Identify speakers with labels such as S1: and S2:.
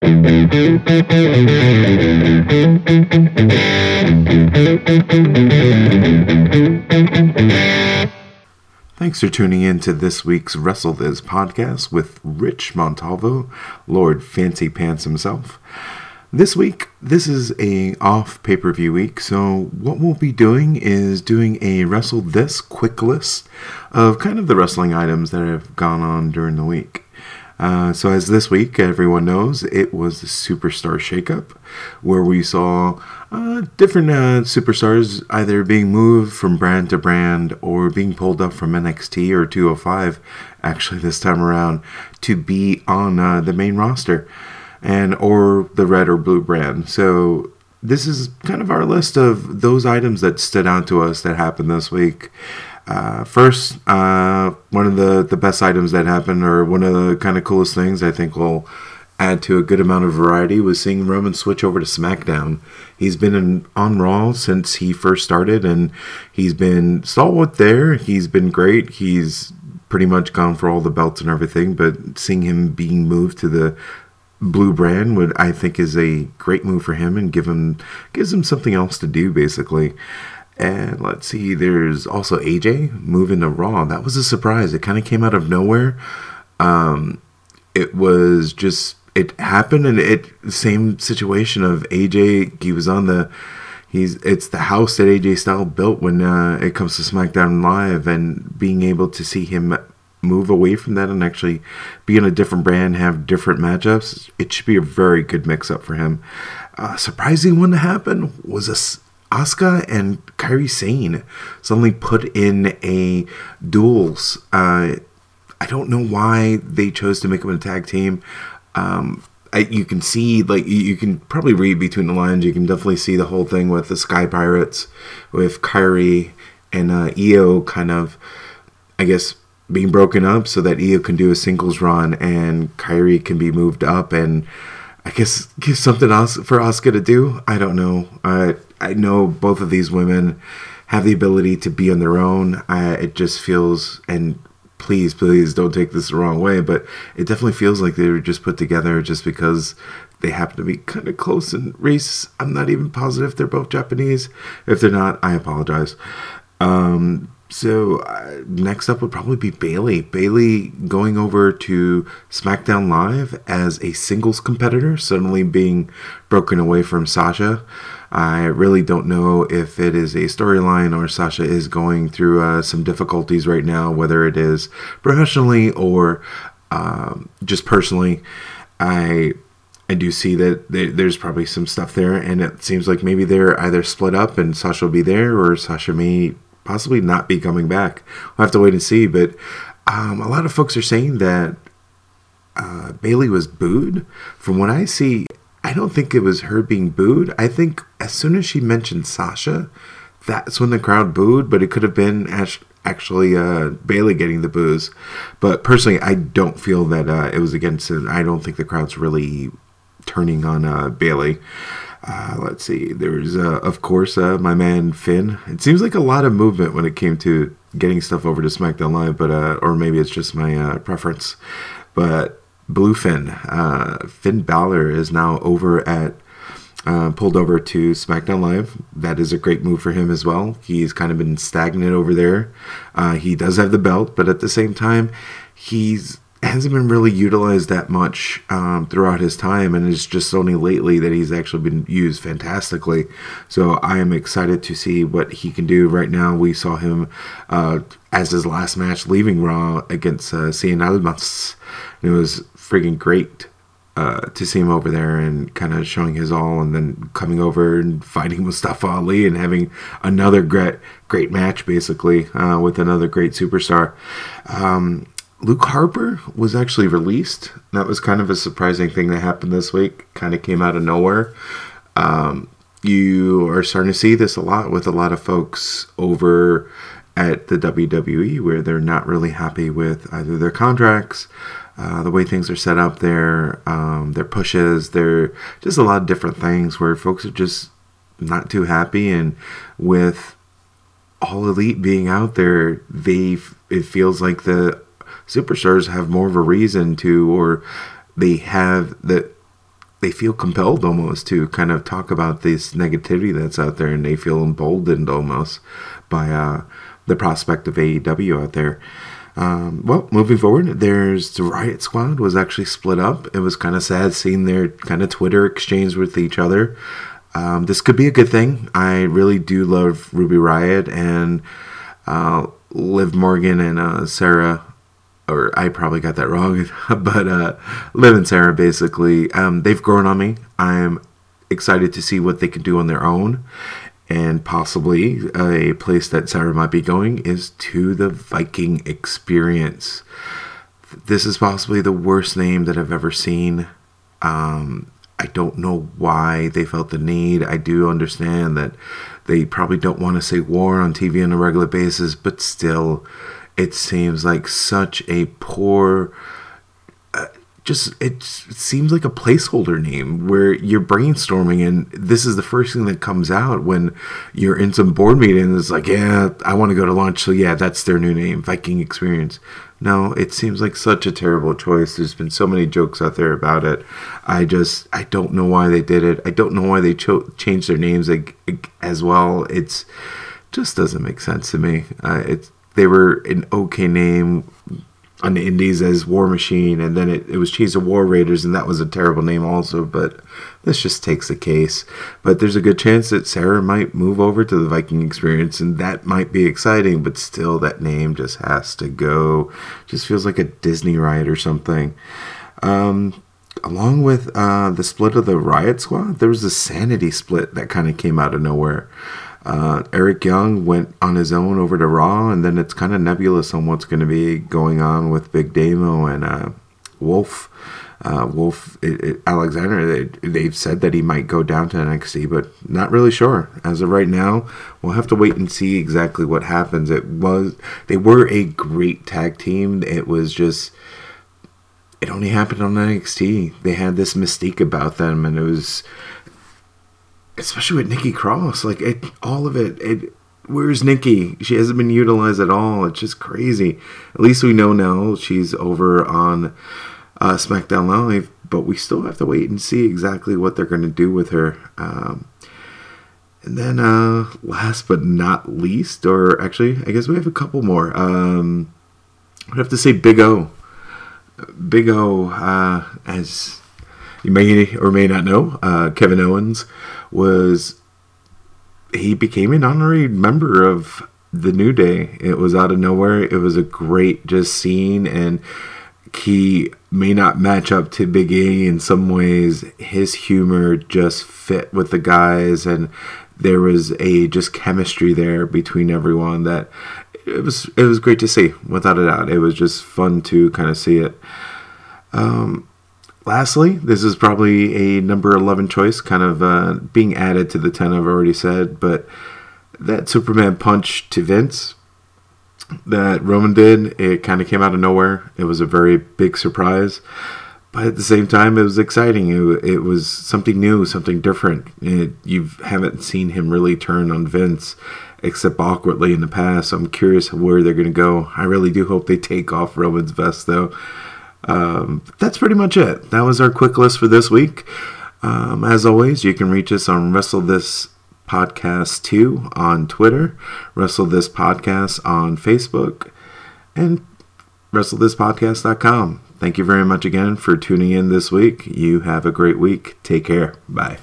S1: Thanks for tuning in to this week's Wrestle This podcast with Rich Montalvo, Lord Fancy Pants himself. This week, this is a off pay-per-view week, so what we'll be doing is doing a Wrestle This quick list of kind of the wrestling items that have gone on during the week. Uh, so, as this week, everyone knows, it was the Superstar Shakeup, where we saw uh, different uh, superstars either being moved from brand to brand or being pulled up from NXT or 205, actually, this time around, to be on uh, the main roster and or the red or blue brand. So, this is kind of our list of those items that stood out to us that happened this week. Uh, first, uh, one of the, the best items that happened, or one of the kind of coolest things I think will add to a good amount of variety, was seeing Roman switch over to SmackDown. He's been in, on Raw since he first started, and he's been stalwart there. He's been great. He's pretty much gone for all the belts and everything, but seeing him being moved to the blue brand would I think is a great move for him and give him gives him something else to do basically. And let's see, there's also AJ moving to Raw. That was a surprise. It kind of came out of nowhere. Um, it was just it happened, and it same situation of AJ. He was on the he's it's the house that AJ Styles built when uh, it comes to SmackDown Live, and being able to see him move away from that and actually be in a different brand, have different matchups. It should be a very good mix up for him. Uh, surprising one to happen was a Asuka and Kairi Sane suddenly put in a duels. Uh, I don't know why they chose to make them a tag team. Um, I, you can see, like, you can probably read between the lines. You can definitely see the whole thing with the Sky Pirates, with Kairi and uh, Io kind of, I guess, being broken up so that Io can do a singles run and Kairi can be moved up and I guess give something else for Asuka to do. I don't know. I I know both of these women have the ability to be on their own. I, it just feels, and please, please don't take this the wrong way, but it definitely feels like they were just put together just because they happen to be kind of close in race. I'm not even positive they're both Japanese. If they're not, I apologize. Um, so uh, next up would probably be Bayley. Bayley going over to SmackDown Live as a singles competitor, suddenly being broken away from Sasha. I really don't know if it is a storyline or Sasha is going through uh, some difficulties right now, whether it is professionally or um, just personally. I I do see that there's probably some stuff there, and it seems like maybe they're either split up and Sasha will be there, or Sasha may possibly not be coming back. We'll have to wait and see. But um, a lot of folks are saying that uh, Bayley was booed. From what I see, I don't think it was her being booed. I think as soon as she mentioned Sasha, that's when the crowd booed. But it could have been actually uh, Bayley getting the boos. But personally, I don't feel that uh, it was against it. I don't think the crowd's really turning on uh, Bayley. Uh, let's see. There's, uh, of course, uh, my man Finn. It seems like a lot of movement when it came to getting stuff over to SmackDown Live, but or maybe it's just my preference. But Blue Finn, uh, Finn Balor is now over at. pulled over to SmackDown Live. That is a great move for him as well. He's kind of been stagnant over there. he does have the belt, but at the same time, he's hasn't been really utilized that much um, throughout his time, and it's just only lately that he's actually been used fantastically. So I am excited to see what he can do. Right now, we saw him uh, as his last match leaving Raw against uh, Cien Almas. It was freaking great uh, to see him over there and kind of showing his all, and then coming over and fighting Mustafa Ali and having another great great match, basically uh, with another great superstar. Um, Luke Harper was actually released. That was kind of a surprising thing that happened this week. Kind of came out of nowhere. Um, you are starting to see this a lot with a lot of folks over at the WWE where they're not really happy with either their contracts, uh, the way things are set up there, um, their pushes, they're just a lot of different things where folks are just not too happy. And with all elite being out there, they it feels like the superstars have more of a reason to, or they have that they feel compelled almost to kind of talk about this negativity that's out there, and they feel emboldened almost by uh, the prospect of AEW out there. Um, well, moving forward, there's the Riot Squad was actually split up. It was kind of sad seeing their kind of Twitter exchange with each other. Um, this could be a good thing. I really do love Ruby Riot and uh, Liv Morgan and uh, Sarah, or I probably got that wrong, but uh, Liv and Sarah basically, um, they've grown on me. I'm excited to see what they can do on their own and possibly a place that Sarah might be going is to the Viking Experience. This is possibly the worst name that I've ever seen. Um, I don't know why they felt the need. I do understand that they probably don't want to say war on TV on a regular basis, but still, it seems like such a poor just it seems like a placeholder name where you're brainstorming and this is the first thing that comes out when you're in some board meeting it's like yeah i want to go to lunch so yeah that's their new name viking experience. No it seems like such a terrible choice there's been so many jokes out there about it. I just i don't know why they did it i don't know why they cho- changed their names like, as well it's just doesn't make sense to me. Uh, it's they were an okay name on the Indies as War Machine, and then it, it was Cheese of War Raiders, and that was a terrible name also. But this just takes the case. But there's a good chance that Sarah might move over to the Viking Experience, and that might be exciting. But still, that name just has to go. Just feels like a Disney ride or something. Um, along with uh, the split of the Riot Squad, there was a Sanity split that kind of came out of nowhere. Uh, Eric Young went on his own over to Raw, and then it's kind of nebulous on what's going to be going on with Big Damo and uh, Wolfe. Uh, Wolfe it, it, Alexander, they, have said that he might go down to NXT, but not really sure. As of right now, we'll have to wait and see exactly what happens. It was they were a great tag team. It was just it only happened on NXT. They had this mystique about them, and it was especially with Nikki Cross, like it, all of it, it. Where's Nikki? She hasn't been utilized at all. It's just crazy. At least we know now she's over on uh, SmackDown Live, but we still have to wait and see exactly what they're going to do with her. Um, and then, uh, last but not least, or actually, I guess we have a couple more. Um, I'd have to say Big O. Big O, uh, as you may or may not know, uh, Kevin Owens was he became an honorary member of the New Day. It was out of nowhere. It was a great just scene, and he may not match up to Big E in some ways. His humor just fit with the guys, and there was a just chemistry there between everyone that it was it was great to see without a doubt. It was just fun to kind of see it. Um, lastly, this is probably a number 11 choice, kind of uh, being added to the 10 I've already said, but that Superman punch to Vince that Roman did, it kind of came out of nowhere. It was a very big surprise. But at the same time, it was exciting. It, it was something new, something different. It, you haven't seen him really turn on Vince except awkwardly in the past. So I'm curious where they're going to go. I really do hope they take off Roman's vest, though. Um, that's pretty much it. That was our quick list for this week. Um, as always, you can reach us on Wrestle This Podcast 2 on Twitter, Wrestle This Podcast on Facebook, and WrestleThisPodcast.com. Thank you very much again for tuning in this week. You have a great week. Take care. Bye.